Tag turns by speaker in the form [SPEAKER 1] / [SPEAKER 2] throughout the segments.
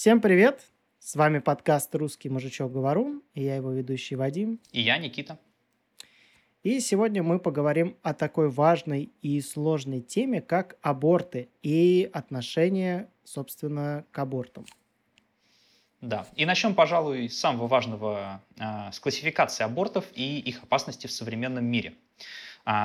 [SPEAKER 1] Всем привет! С вами подкаст «Русский мужичок Говорун», и я его ведущий Вадим.
[SPEAKER 2] И я, Никита.
[SPEAKER 1] И сегодня мы поговорим о такой важной и сложной теме, как аборты и отношение, собственно, к абортам.
[SPEAKER 2] Да, и начнем, пожалуй, с самого важного, э, с классификации абортов и их опасности в современном мире – а,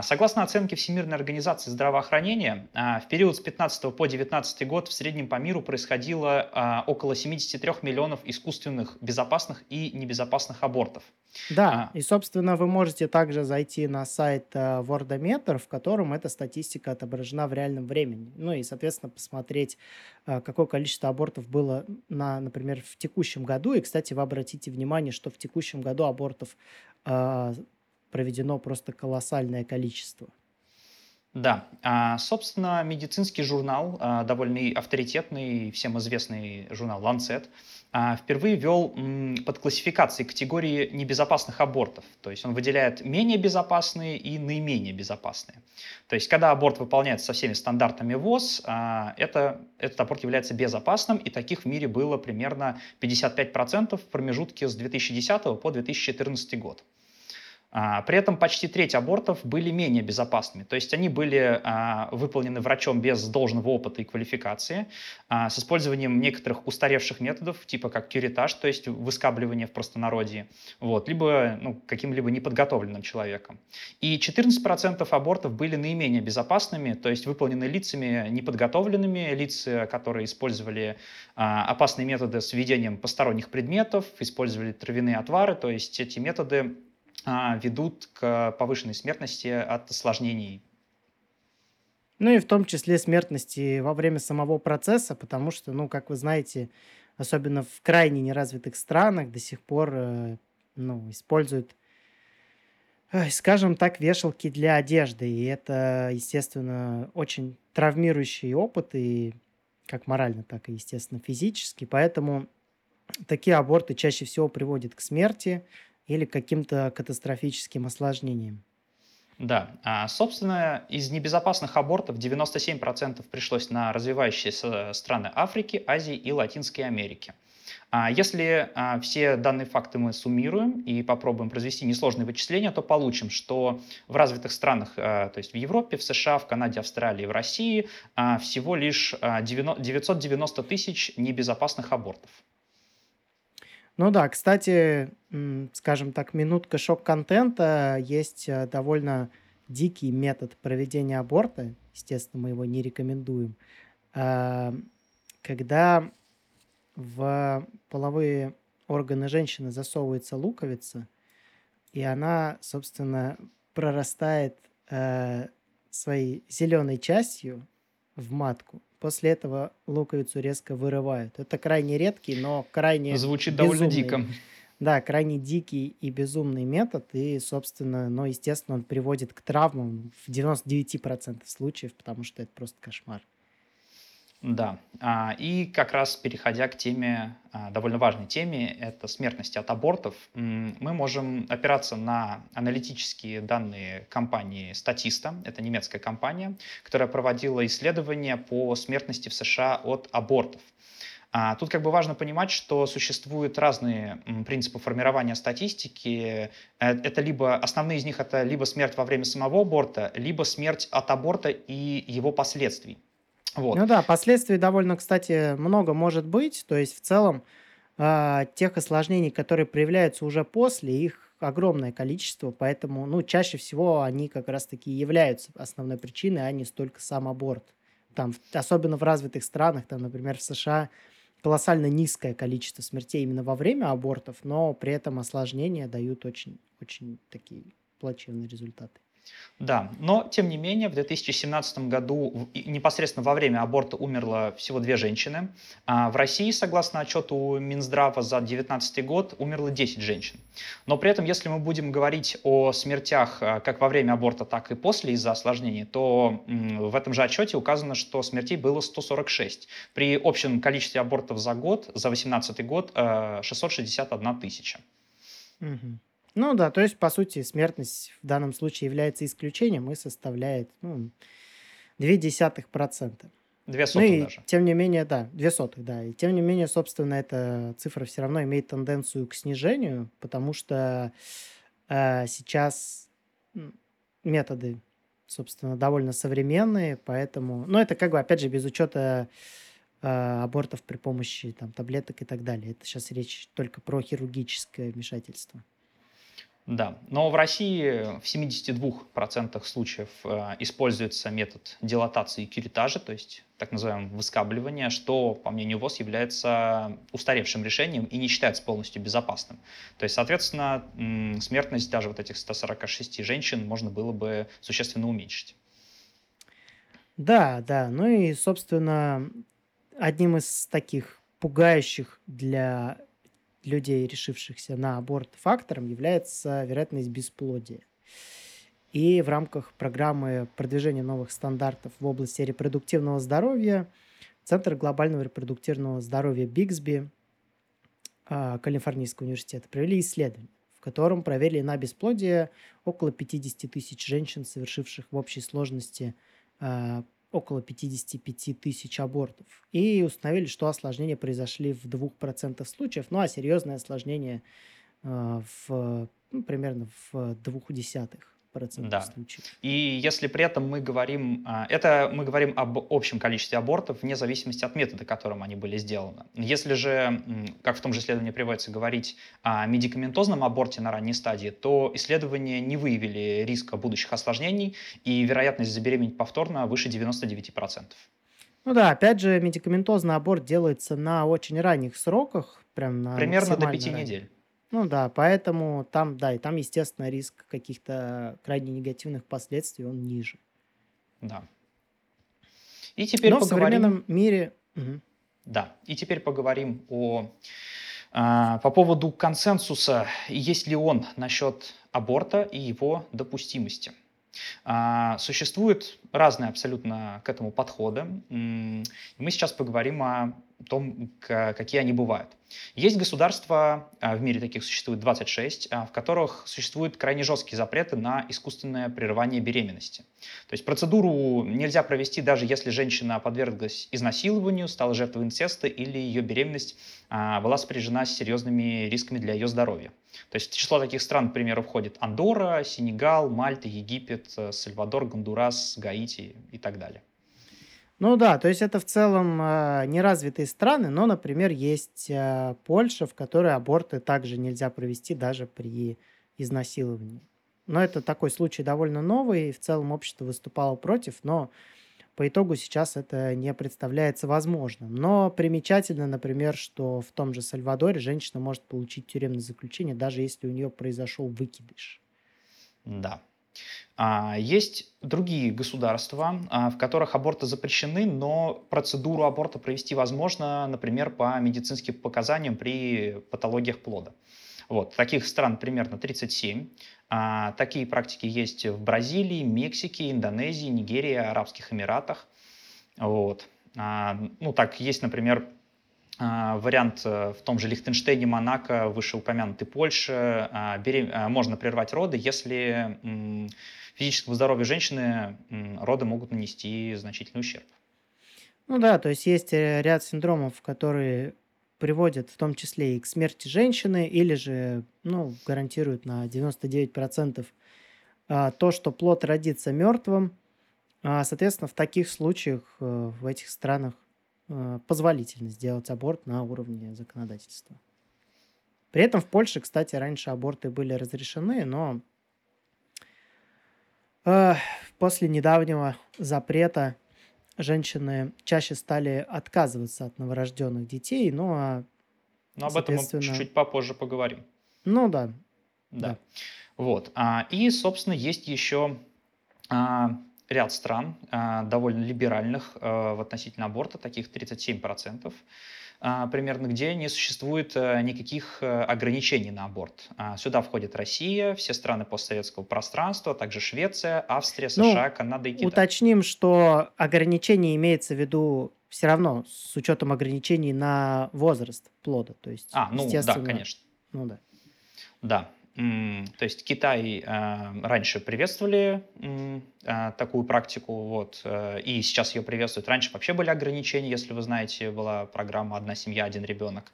[SPEAKER 2] согласно оценке Всемирной организации здравоохранения, а, в период с 15 по 19 год в среднем по миру происходило а, около 73 миллионов искусственных безопасных и небезопасных абортов.
[SPEAKER 1] Да, а. и, собственно, вы можете также зайти на сайт э, Wordometer, в котором эта статистика отображена в реальном времени. Ну и, соответственно, посмотреть, э, какое количество абортов было, на, например, в текущем году. И, кстати, вы обратите внимание, что в текущем году абортов э, проведено просто колоссальное количество.
[SPEAKER 2] Да, а, собственно, медицинский журнал, а, довольно авторитетный, всем известный журнал Lancet, а, впервые ввел под классификацией категории небезопасных абортов. То есть он выделяет менее безопасные и наименее безопасные. То есть когда аборт выполняется со всеми стандартами ВОЗ, это, этот аборт является безопасным, и таких в мире было примерно 55% в промежутке с 2010 по 2014 год. А, при этом почти треть абортов были менее безопасными, то есть они были а, выполнены врачом без должного опыта и квалификации, а, с использованием некоторых устаревших методов, типа как кюритаж, то есть выскабливание в простонародье, вот, либо ну, каким-либо неподготовленным человеком. И 14% абортов были наименее безопасными, то есть выполнены лицами неподготовленными, лица, которые использовали опасные методы с введением посторонних предметов, использовали травяные отвары, то есть эти методы ведут к повышенной смертности от осложнений.
[SPEAKER 1] Ну и в том числе смертности во время самого процесса, потому что, ну, как вы знаете, особенно в крайне неразвитых странах до сих пор э, ну, используют, скажем так, вешалки для одежды. И это, естественно, очень травмирующий опыт, и как морально, так и, естественно, физически. Поэтому такие аборты чаще всего приводят к смерти, или каким-то катастрофическим осложнением.
[SPEAKER 2] Да, а, собственно, из небезопасных абортов 97% пришлось на развивающиеся страны Африки, Азии и Латинской Америки. А если а, все данные факты мы суммируем и попробуем произвести несложные вычисления, то получим, что в развитых странах, то есть в Европе, в США, в Канаде, Австралии, в России всего лишь 990 тысяч небезопасных абортов.
[SPEAKER 1] Ну да, кстати, скажем так, минутка шок-контента. Есть э, довольно дикий метод проведения аборта. Естественно, мы его не рекомендуем. А, когда в половые органы женщины засовывается луковица, и она, собственно, прорастает э, своей зеленой частью в матку. После этого луковицу резко вырывают. Это крайне редкий, но крайне
[SPEAKER 2] Звучит безумный, довольно дико.
[SPEAKER 1] Да, крайне дикий и безумный метод. И, собственно, ну, естественно, он приводит к травмам в 99% случаев, потому что это просто кошмар.
[SPEAKER 2] Да, а, и как раз переходя к теме, а, довольно важной теме, это смертности от абортов, мы можем опираться на аналитические данные компании Statista, это немецкая компания, которая проводила исследования по смертности в США от абортов. А, тут как бы важно понимать, что существуют разные принципы формирования статистики. Э, это либо, основные из них это либо смерть во время самого аборта, либо смерть от аборта и его последствий.
[SPEAKER 1] Вот. Ну да, последствий довольно, кстати, много может быть. То есть в целом э, тех осложнений, которые проявляются уже после, их огромное количество, поэтому, ну, чаще всего они как раз-таки являются основной причиной, а не столько сам аборт. Там, особенно в развитых странах, там, например, в США колоссально низкое количество смертей именно во время абортов, но при этом осложнения дают очень, очень такие плачевные результаты.
[SPEAKER 2] Да, но тем не менее в 2017 году непосредственно во время аборта умерло всего две женщины. А в России, согласно отчету Минздрава за 2019 год, умерло 10 женщин. Но при этом, если мы будем говорить о смертях а, как во время аборта, так и после из-за осложнений, то в этом же отчете указано, что смертей было 146. При общем количестве абортов за год, за 2018 год, 661 э, тысяча.
[SPEAKER 1] Угу. Ну да, то есть, по сути, смертность в данном случае является исключением и составляет ну, 0,2%.
[SPEAKER 2] Две
[SPEAKER 1] Ну
[SPEAKER 2] сотых
[SPEAKER 1] и
[SPEAKER 2] даже.
[SPEAKER 1] тем не менее, да, 0,02, да. И тем не менее, собственно, эта цифра все равно имеет тенденцию к снижению, потому что э, сейчас методы, собственно, довольно современные, поэтому... Ну, это как бы, опять же, без учета э, абортов при помощи там, таблеток и так далее. Это сейчас речь только про хирургическое вмешательство.
[SPEAKER 2] Да, но в России в 72% случаев э, используется метод дилатации и кюретажа, то есть так называемое выскабливание, что, по мнению ВОЗ, является устаревшим решением и не считается полностью безопасным. То есть, соответственно, смертность даже вот этих 146 женщин можно было бы существенно уменьшить.
[SPEAKER 1] Да, да. Ну и, собственно, одним из таких пугающих для людей, решившихся на аборт фактором, является вероятность бесплодия. И в рамках программы продвижения новых стандартов в области репродуктивного здоровья Центр глобального репродуктивного здоровья Бигсби а, Калифорнийского университета провели исследование, в котором проверили на бесплодие около 50 тысяч женщин, совершивших в общей сложности а, около 55 тысяч абортов. И установили, что осложнения произошли в 2% случаев, ну а серьезные осложнения а, в, ну, примерно в двух десятых процентов
[SPEAKER 2] Да.
[SPEAKER 1] случаев.
[SPEAKER 2] И если при этом мы говорим, а, это мы говорим об общем количестве абортов вне зависимости от метода, которым они были сделаны. Если же, как в том же исследовании приводится, говорить о медикаментозном аборте на ранней стадии, то исследования не выявили риска будущих осложнений, и вероятность забеременеть повторно выше 99%.
[SPEAKER 1] Ну да, опять же, медикаментозный аборт делается на очень ранних сроках, прям на
[SPEAKER 2] Примерно до
[SPEAKER 1] максимально
[SPEAKER 2] 5
[SPEAKER 1] ранних.
[SPEAKER 2] недель.
[SPEAKER 1] Ну да, поэтому там, да, и там, естественно, риск каких-то крайне негативных последствий, он ниже.
[SPEAKER 2] Да. И теперь
[SPEAKER 1] Но в
[SPEAKER 2] поговорим...
[SPEAKER 1] современном мире... Мгм.
[SPEAKER 2] Да, и теперь поговорим о, а, по поводу консенсуса, есть ли он насчет аборта и его допустимости. А, Существуют разные абсолютно к этому подходы. Мы сейчас поговорим о том, какие они бывают. Есть государства, а, в мире таких существует 26, а, в которых существуют крайне жесткие запреты на искусственное прерывание беременности. То есть процедуру нельзя провести, даже если женщина подверглась изнасилованию, стала жертвой инцеста или ее беременность была сопряжена с серьезными рисками для ее здоровья. То есть в число таких стран, к примеру, входит Андорра, Сенегал, Мальта, Египет, э, Сальвадор, Гондурас, Гаити и так далее.
[SPEAKER 1] Ну да, то есть это в целом э, неразвитые страны, но, например, есть э, Польша, в которой аборты также нельзя провести даже при изнасиловании. Но это такой случай довольно новый, и в целом общество выступало против, но по итогу сейчас это не представляется возможным. Но примечательно, например, что в том же Сальвадоре женщина может получить тюремное заключение, даже если у нее произошел выкидыш.
[SPEAKER 2] Да. А, Есть другие государства, а, в которых аборты запрещены, но процедуру аборта провести возможно, например, по медицинским показаниям при патологиях плода. Вот, таких стран примерно 37. А, Такие практики есть в Бразилии, Мексике, Индонезии, Нигерии, Арабских Эмиратах. Вот. А, Ну, так, есть, например, а, вариант э, в том же Лихтенштейне, Монако, вышеупомянутой Польше. а, Можно прервать роды, если физическому здоровью женщины роды могут нанести значительный ущерб.
[SPEAKER 1] Ну да, то есть есть э, ряд синдромов, которые приводят в том числе и к смерти женщины, или же, ну, гарантируют на 99% а, то, что плод родится мертвым. А, Соответственно, в таких случаях э, в этих странах э, позволительно сделать аборт на уровне законодательства. При этом в Польше, кстати, раньше аборты были разрешены, но э, после недавнего запрета женщины чаще стали отказываться от новорожденных детей, ну а,
[SPEAKER 2] Но об этом мы чуть-чуть попозже поговорим.
[SPEAKER 1] ну да,
[SPEAKER 2] Да.
[SPEAKER 1] да.
[SPEAKER 2] Вот. а, И, собственно, есть еще а, ряд стран, а, довольно либеральных а, в относительно аборта, таких 37%, а, примерно, где не существует а, никаких а, ограничений на аборт. А, Сюда входит Россия, все страны постсоветского пространства, а также Швеция, Австрия,
[SPEAKER 1] Ну,
[SPEAKER 2] США, Канада и Китай.
[SPEAKER 1] уточним, что ограничение имеется в виду все равно с учетом ограничений на возраст плода. То есть,
[SPEAKER 2] А, ну да, конечно.
[SPEAKER 1] ну да.
[SPEAKER 2] Да. То есть Китай а, раньше приветствовали а, такую практику, вот, э, и сейчас ее приветствуют. Раньше вообще были ограничения, если вы знаете, была программа «Одна семья, один ребенок».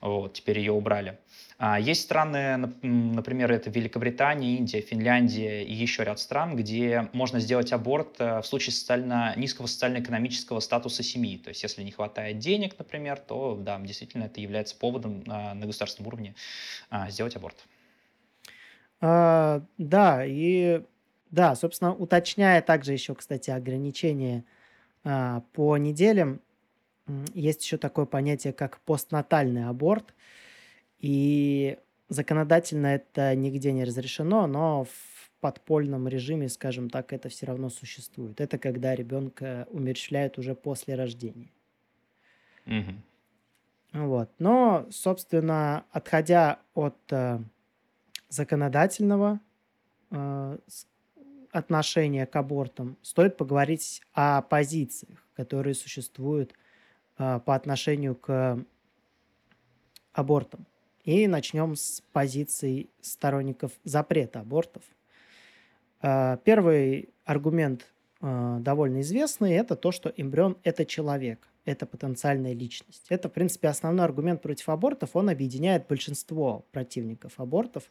[SPEAKER 2] Вот, теперь ее убрали. А, есть страны, например, это Великобритания, Индия, Финляндия и еще ряд стран, где можно сделать аборт э, в случае социально, низкого социально-экономического статуса семьи. То есть если не хватает денег, например, то да, действительно это является поводом на государственном уровне сделать аборт.
[SPEAKER 1] А, да, и да, собственно, уточняя также еще, кстати, ограничения а, по неделям, есть еще такое понятие, как постнатальный аборт. И законодательно это нигде не разрешено, но в подпольном режиме, скажем так, это все равно существует. Это когда ребенка умерщвляют уже после рождения.
[SPEAKER 2] Мгм.
[SPEAKER 1] Вот. Но, собственно, отходя от э, законодательного э, отношения к абортам, стоит поговорить о позициях, которые существуют э, по отношению к абортам. И начнем с позиций сторонников запрета абортов. Э, первый аргумент довольно известный – это то, что эмбрион – это человек, это потенциальная личность. Это, в принципе, основной аргумент против абортов. Он объединяет большинство противников абортов,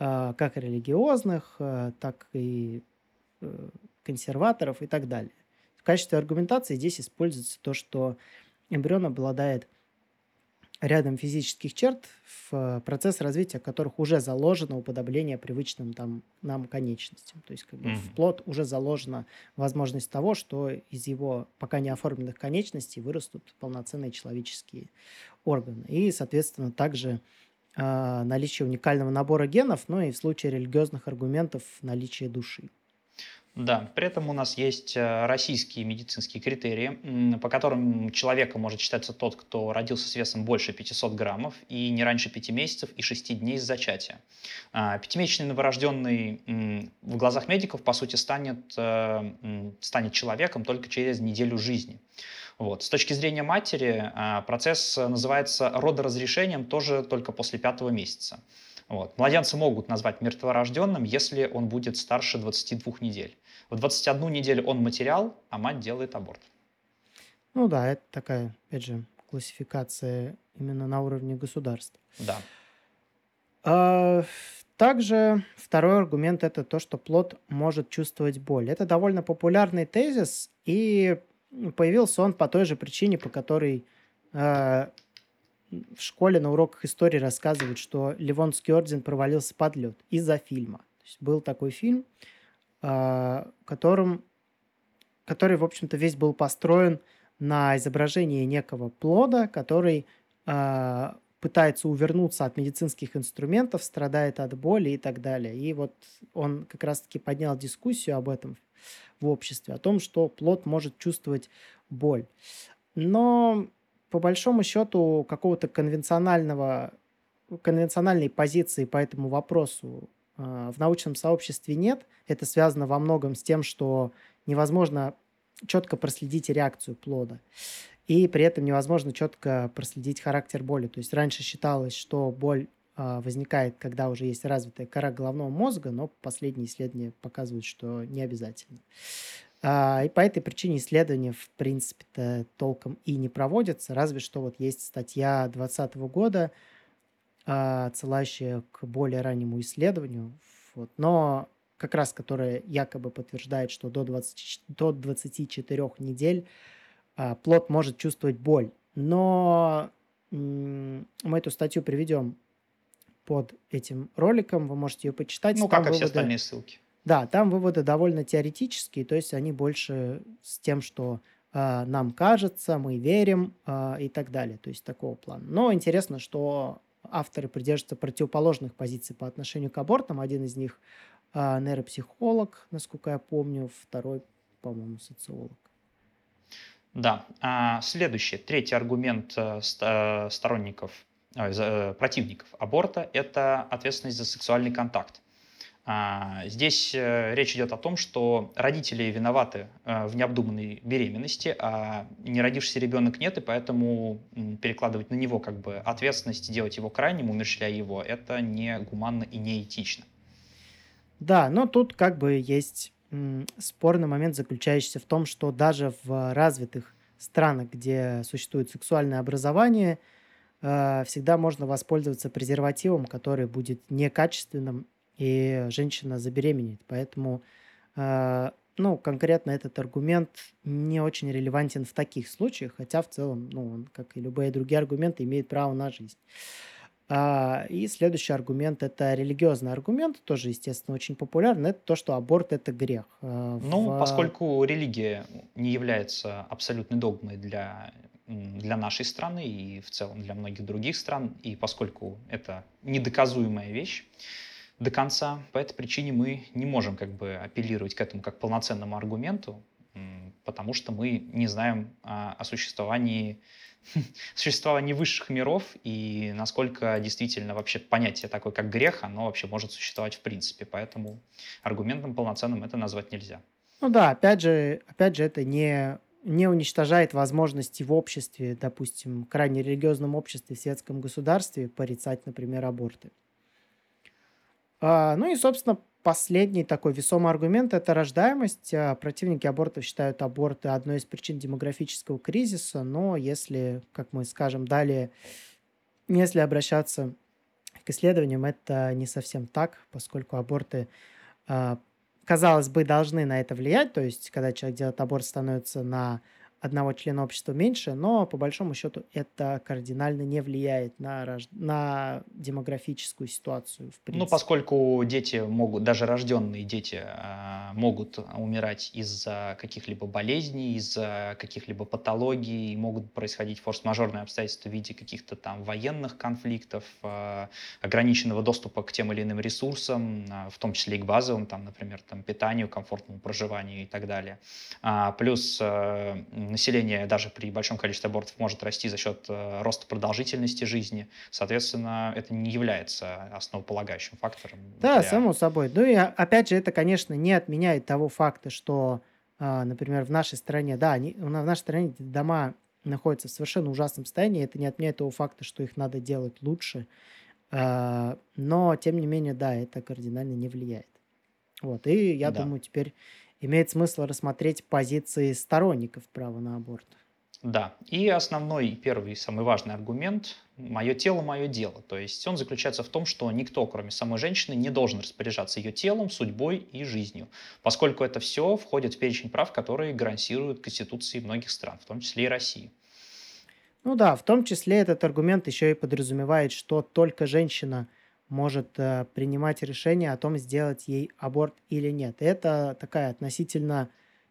[SPEAKER 1] э, как религиозных, так и консерваторов и так далее. В качестве аргументации здесь используется то, что эмбрион обладает рядом физических черт, в процесс развития которых уже заложено уподобление привычным там, нам конечностям. То есть как бы mm-hmm. в плод уже заложена возможность того, что из его пока не оформленных конечностей вырастут полноценные человеческие органы. И, соответственно, также э, наличие уникального набора генов, ну и в случае религиозных аргументов наличие души.
[SPEAKER 2] Да, при этом у нас есть э, российские медицинские критерии, по которым человеком может считаться тот, кто родился с весом больше 500 граммов и не раньше 5 месяцев и 6 дней с зачатия. А, пятимесячный новорожденный в глазах медиков, по сути, станет, э, станет человеком только через неделю жизни. Вот. С точки зрения матери а, процесс называется родоразрешением тоже только после пятого месяца. Вот. Младенца могут назвать мертворожденным, если он будет старше 22 недель. В 21 неделю он материал, а мать делает аборт.
[SPEAKER 1] Ну да, это такая, опять же, классификация именно на уровне государства.
[SPEAKER 2] Да.
[SPEAKER 1] А, также второй аргумент это то, что плод может чувствовать боль. Это довольно популярный тезис, и появился он по той же причине, по которой э, в школе на уроках истории рассказывают, что Ливонский орден провалился под лед из-за фильма. То есть был такой фильм, а, которым, который, в общем-то, весь был построен на изображении некого плода, который э, пытается увернуться от медицинских инструментов, страдает от боли и так далее. И вот он как раз-таки поднял дискуссию об этом в обществе, о том, что плод может чувствовать боль. Но по большому счету какого-то конвенционального конвенциональной позиции по этому вопросу а, в научном сообществе нет. Это связано во многом с тем, что невозможно четко проследить реакцию плода. И при этом невозможно четко проследить характер боли. То есть раньше считалось, что боль а, возникает, когда уже есть развитая кора головного мозга, но последние исследования показывают, что не обязательно. А, и по этой причине исследования, в принципе-то, толком и не проводятся, разве что вот есть статья 2020 года, а, отсылающая к более раннему исследованию, вот, но как раз которая якобы подтверждает, что до, 20, до 24 недель а, плод может чувствовать боль. Но мы эту статью приведем под этим роликом, вы можете ее почитать.
[SPEAKER 2] Ну, как и все остальные ссылки.
[SPEAKER 1] Да, там выводы довольно теоретические, то есть они больше с тем, что э, нам кажется, мы верим э, и так далее, то есть такого плана. Но интересно, что авторы придерживаются противоположных позиций по отношению к абортам. Один из них э, нейропсихолог, насколько я помню, второй, по-моему, социолог.
[SPEAKER 2] Да. А следующий, третий аргумент э, э, сторонников, противников аборта – это ответственность за сексуальный контакт. А, здесь э, речь идет о том, что родители виноваты э, в необдуманной беременности, а не родившийся ребенок нет, и поэтому перекладывать на него как бы ответственность, делать его крайним, умерщвляя его, это не гуманно и не этично.
[SPEAKER 1] Да, но тут как бы есть спорный момент, заключающийся в том, что даже в развитых странах, где существует сексуальное образование, э, всегда можно воспользоваться презервативом, который будет некачественным и женщина забеременеет. Поэтому, э, ну, конкретно этот аргумент не очень релевантен в таких случаях, хотя в целом, ну, он, как и любые другие аргументы, имеет право на жизнь. А, и следующий аргумент– это религиозный аргумент, тоже, естественно, очень популярный. Это то, что аборт– это грех.
[SPEAKER 2] А, ну, в... поскольку религия не является абсолютной догмой для для нашей страны и в целом для многих других стран, и поскольку это недоказуемая вещь, до конца. По этой причине мы не можем как бы апеллировать к этому как полноценному аргументу, потому что мы не знаем о, о существовании, существовании высших миров и насколько действительно вообще понятие такое, как грех, оно вообще может существовать в принципе. Поэтому аргументом полноценным это назвать нельзя.
[SPEAKER 1] Ну да, опять же, опять же, это не не уничтожает возможности в обществе, допустим, крайне религиозном обществе, в светском государстве порицать, например, аборты. А, ну и, собственно, последний такой весомый аргумент– это рождаемость. А, противники абортов считают аборты одной из причин демографического кризиса, но если, как мы скажем далее, если обращаться к исследованиям, это не совсем так, поскольку аборты, а, казалось бы, должны на это влиять. То есть, когда человек делает аборт, становится на одного члена общества меньше, но по большому счету это кардинально не влияет на, рож... на демографическую ситуацию. В
[SPEAKER 2] ну, принципе. Ну, поскольку дети могут, даже рожденные дети э, могут умирать из-за каких-либо болезней, из-за каких-либо патологий, могут происходить форс-мажорные обстоятельства в виде каких-то там военных конфликтов, э, ограниченного доступа к тем или иным ресурсам, э, в том числе и к базовым, там, например, там, питанию, комфортному проживанию и так далее. А, плюс население даже при большом количестве абортов может расти за счет э, роста продолжительности жизни. Соответственно, это не является основополагающим фактором.
[SPEAKER 1] Да, для... само собой. Ну и опять же, это, конечно, не отменяет того факта, что, а, например, в нашей стране, да, они, в нашей стране дома находятся в совершенно ужасном состоянии. Это не отменяет того факта, что их надо делать лучше. А, но, тем не менее, да, это кардинально не влияет. Вот, и я да. думаю, теперь имеет смысл рассмотреть позиции сторонников права на аборт.
[SPEAKER 2] Да, и основной, первый, самый важный аргумент – мое тело, мое дело. То есть он заключается в том, что никто, кроме самой женщины, не должен распоряжаться ее телом, судьбой и жизнью, поскольку это все входит в перечень прав, которые гарантируют Конституции многих стран, в том числе и России.
[SPEAKER 1] Ну да, в том числе этот аргумент еще и подразумевает, что только женщина – может э, принимать решение о том, сделать ей аборт или нет. Это такая относительно,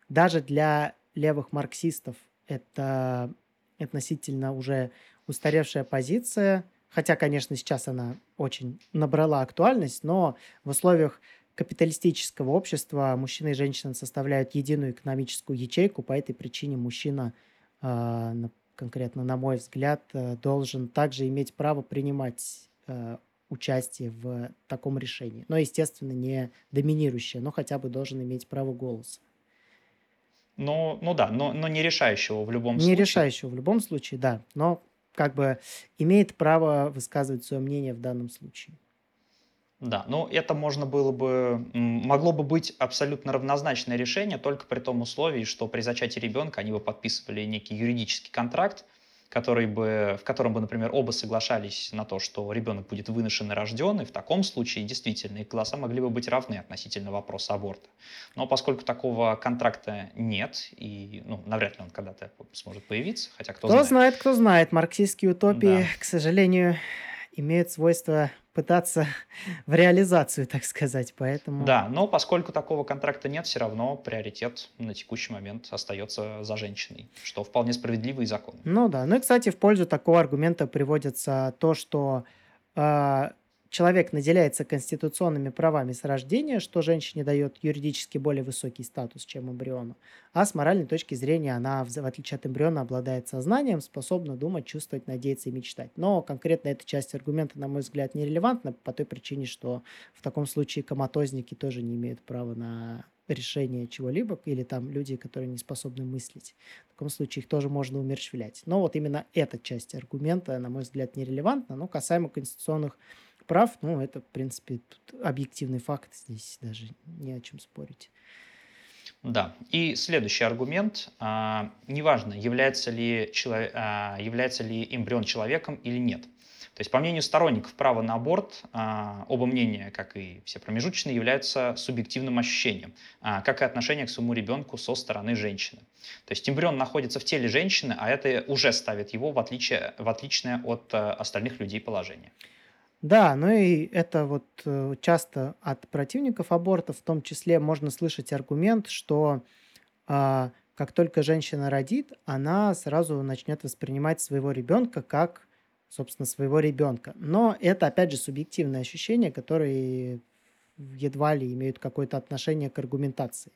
[SPEAKER 1] даже для левых марксистов, это относительно уже устаревшая позиция, хотя, конечно, сейчас она очень набрала актуальность, но в условиях капиталистического общества мужчина и женщина составляют единую экономическую ячейку, по этой причине мужчина, э, конкретно на мой взгляд, э, должен также иметь право принимать участие в таком решении. Но, естественно, не доминирующее, но хотя бы должен иметь право голоса.
[SPEAKER 2] Ну, ну да, но, но не решающего в любом
[SPEAKER 1] не
[SPEAKER 2] случае.
[SPEAKER 1] Не решающего в любом случае, да. Но как бы имеет право высказывать свое мнение в данном случае.
[SPEAKER 2] Да, ну это можно было бы, могло бы быть абсолютно равнозначное решение, только при том условии, что при зачатии ребенка они бы подписывали некий юридический контракт, который бы, в котором бы, например, оба соглашались на то, что ребенок будет выношен и рожден, и в таком случае действительно их голоса могли бы быть равны относительно вопроса аборта. Но поскольку такого контракта нет, и ну, навряд ли он когда-то сможет появиться, хотя кто,
[SPEAKER 1] кто знает. знает, кто знает, марксистские утопии, да. к сожалению, имеют свойство пытаться в реализацию, так сказать, поэтому...
[SPEAKER 2] Да, но поскольку такого контракта нет, все равно приоритет на текущий момент остается за женщиной, что вполне справедливо и законно.
[SPEAKER 1] Ну да, ну и, кстати, в пользу такого аргумента приводится то, что э, человек наделяется конституционными правами с рождения, что женщине дает юридически более высокий статус, чем эмбриону, а с моральной точки зрения она, в отличие от эмбриона, обладает сознанием, способна думать, чувствовать, надеяться и мечтать. Но конкретно эта часть аргумента, на мой взгляд, нерелевантна по той причине, что в таком случае коматозники тоже не имеют права на решение чего-либо, или там люди, которые не способны мыслить. В таком случае их тоже можно умерщвлять. Но вот именно эта часть аргумента, на мой взгляд, нерелевантна. Но касаемо конституционных прав, ну, это, в принципе, объективный факт, здесь даже не о чем спорить.
[SPEAKER 2] Да, и следующий аргумент. А, неважно, является ли, человек, а, является ли эмбрион человеком или нет. То есть, по мнению сторонников права на аборт, а, оба мнения, как и все промежуточные, являются субъективным ощущением, а, как и отношение к своему ребенку со стороны женщины. То есть эмбрион находится в теле женщины, а это уже ставит его в, отличие, в отличное от а, остальных людей положение.
[SPEAKER 1] Да, ну и это вот э, часто от противников аборта в том числе можно слышать аргумент, что а, как только женщина родит, она сразу начнет воспринимать своего ребенка как собственно, своего ребенка. Но это, опять же, субъективные ощущения, которые едва ли имеют какое-то отношение к аргументации.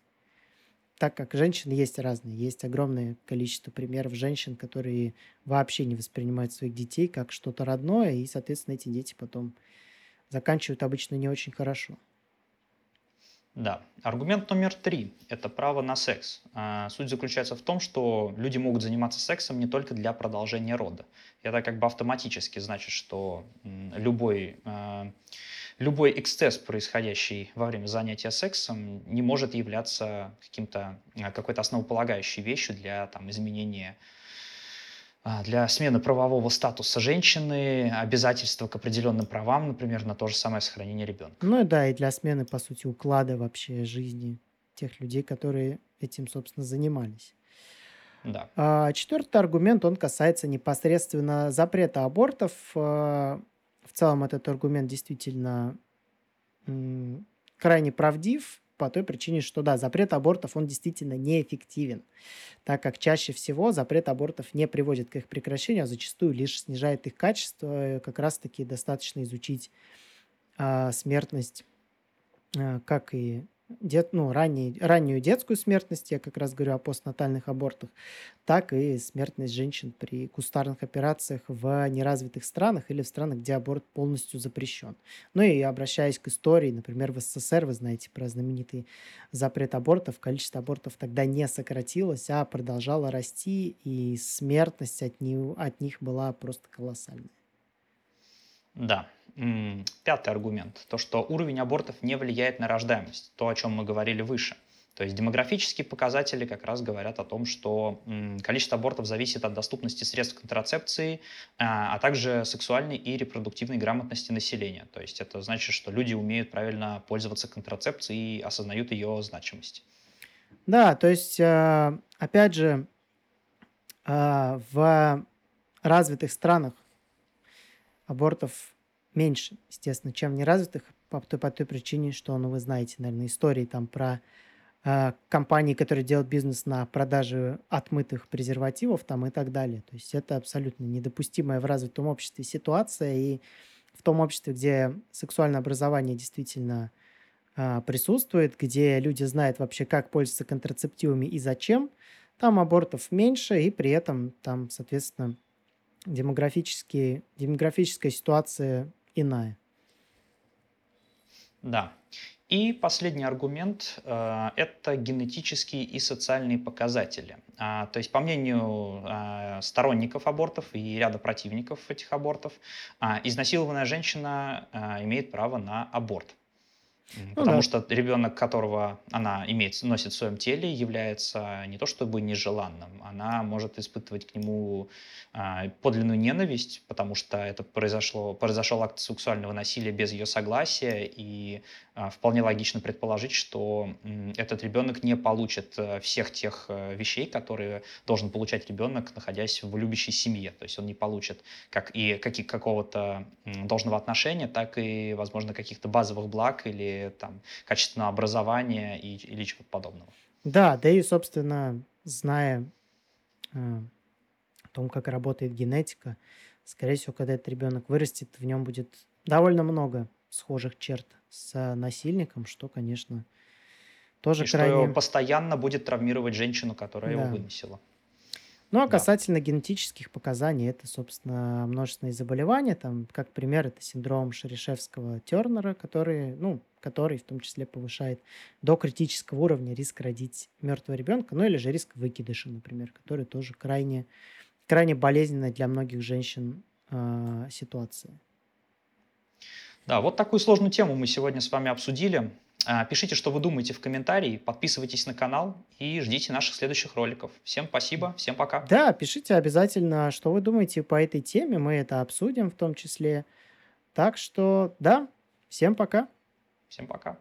[SPEAKER 1] Так как женщины есть разные. Есть огромное количество примеров женщин, которые вообще не воспринимают своих детей как что-то родное, и, соответственно, эти дети потом заканчивают обычно не очень хорошо.
[SPEAKER 2] Да. Аргумент номер три – это право на секс. А, суть заключается в том, что люди могут заниматься сексом не только для продолжения рода. Это как бы автоматически значит, что любой, а, любой эксцесс, происходящий во время занятия сексом, не может являться каким-то, а, какой-то основополагающей вещью для там, изменения а, для смены правового статуса женщины, обязательства к определенным правам, например, на то же самое сохранение ребенка.
[SPEAKER 1] Ну да, и для смены, по сути, уклада вообще жизни тех людей, которые этим, собственно, занимались.
[SPEAKER 2] Да.
[SPEAKER 1] А, четвертый аргумент, он касается непосредственно запрета абортов. В целом этот аргумент действительно крайне правдив, по той причине, что да, запрет абортов, он действительно неэффективен, так как чаще всего запрет абортов не приводит к их прекращению, а зачастую лишь снижает их качество. Как раз-таки достаточно изучить а, смертность, а, как и дет, ну, ранний, раннюю детскую смертность, я как раз говорю о постнатальных абортах, так и смертность женщин при кустарных операциях в неразвитых странах или в странах, где аборт полностью запрещен. Ну и обращаясь к истории, например, в СССР, вы знаете про знаменитый запрет абортов, количество абортов тогда не сократилось, а продолжало расти, и смертность от, них, от них была просто колоссальная.
[SPEAKER 2] Да, Пятый аргумент. То, что уровень абортов не влияет на рождаемость. То, о чем мы говорили выше. То есть демографические показатели как раз говорят о том, что количество абортов зависит от доступности средств контрацепции, а, а также сексуальной и репродуктивной грамотности населения. То есть это значит, что люди умеют правильно пользоваться контрацепцией и осознают ее значимость.
[SPEAKER 1] Да, то есть, а, опять же, а, в развитых странах абортов меньше, естественно, чем неразвитых, по той, по той причине, что, ну, вы знаете, наверное, истории там про э, компании, которые делают бизнес на продаже отмытых презервативов там и так далее. То есть это абсолютно недопустимая в развитом обществе ситуация, и в том обществе, где сексуальное образование действительно э, присутствует, где люди знают вообще, как пользоваться контрацептивами и зачем, там абортов меньше, и при этом там, соответственно, демографические, демографическая ситуация иная.
[SPEAKER 2] Да. И последний аргумент э, – это генетические и социальные показатели. А, то есть, по мнению а, сторонников абортов и ряда противников этих абортов, а, изнасилованная женщина а, имеет право на аборт. Ну, Потому да. что ребенок, которого она имеет, носит в своем теле, является не то чтобы нежеланным, она может испытывать к нему а, подлинную ненависть, потому что это произошло, произошел акт сексуального насилия без ее согласия, и а, вполне логично предположить, что м, этот ребенок не получит а, всех тех а, вещей, которые должен получать ребенок, находясь в любящей семье. То есть он не получит как и как какого-то должного отношения, так и, возможно, каких-то базовых благ или там качественного образования и, или чего-то подобного.
[SPEAKER 1] Да, да и, собственно, зная э, о том, как работает генетика, скорее всего, когда этот ребенок вырастет, в нем будет довольно много схожих черт с насильником, что, конечно, тоже
[SPEAKER 2] И что
[SPEAKER 1] крайне
[SPEAKER 2] постоянно будет травмировать женщину, которая его
[SPEAKER 1] Да.
[SPEAKER 2] выносила.
[SPEAKER 1] Ну, а касательно генетических показаний, это, собственно, множественные заболевания. Там, как пример, это синдром Шерешевского-Тернера, который, ну, который в том числе повышает до критического уровня риск родить мертвого ребенка, ну или же риск выкидыша, например, который тоже крайне, крайне болезненная для многих женщин а, ситуация.
[SPEAKER 2] Да, вот такую сложную тему мы сегодня с вами обсудили. А, Пишите, что вы думаете в комментарии, подписывайтесь на канал и ждите наших следующих роликов. Всем спасибо, всем пока.
[SPEAKER 1] Да, пишите обязательно, что вы думаете по этой теме, мы это обсудим в том числе. Так что, да, всем пока.
[SPEAKER 2] Всем пока.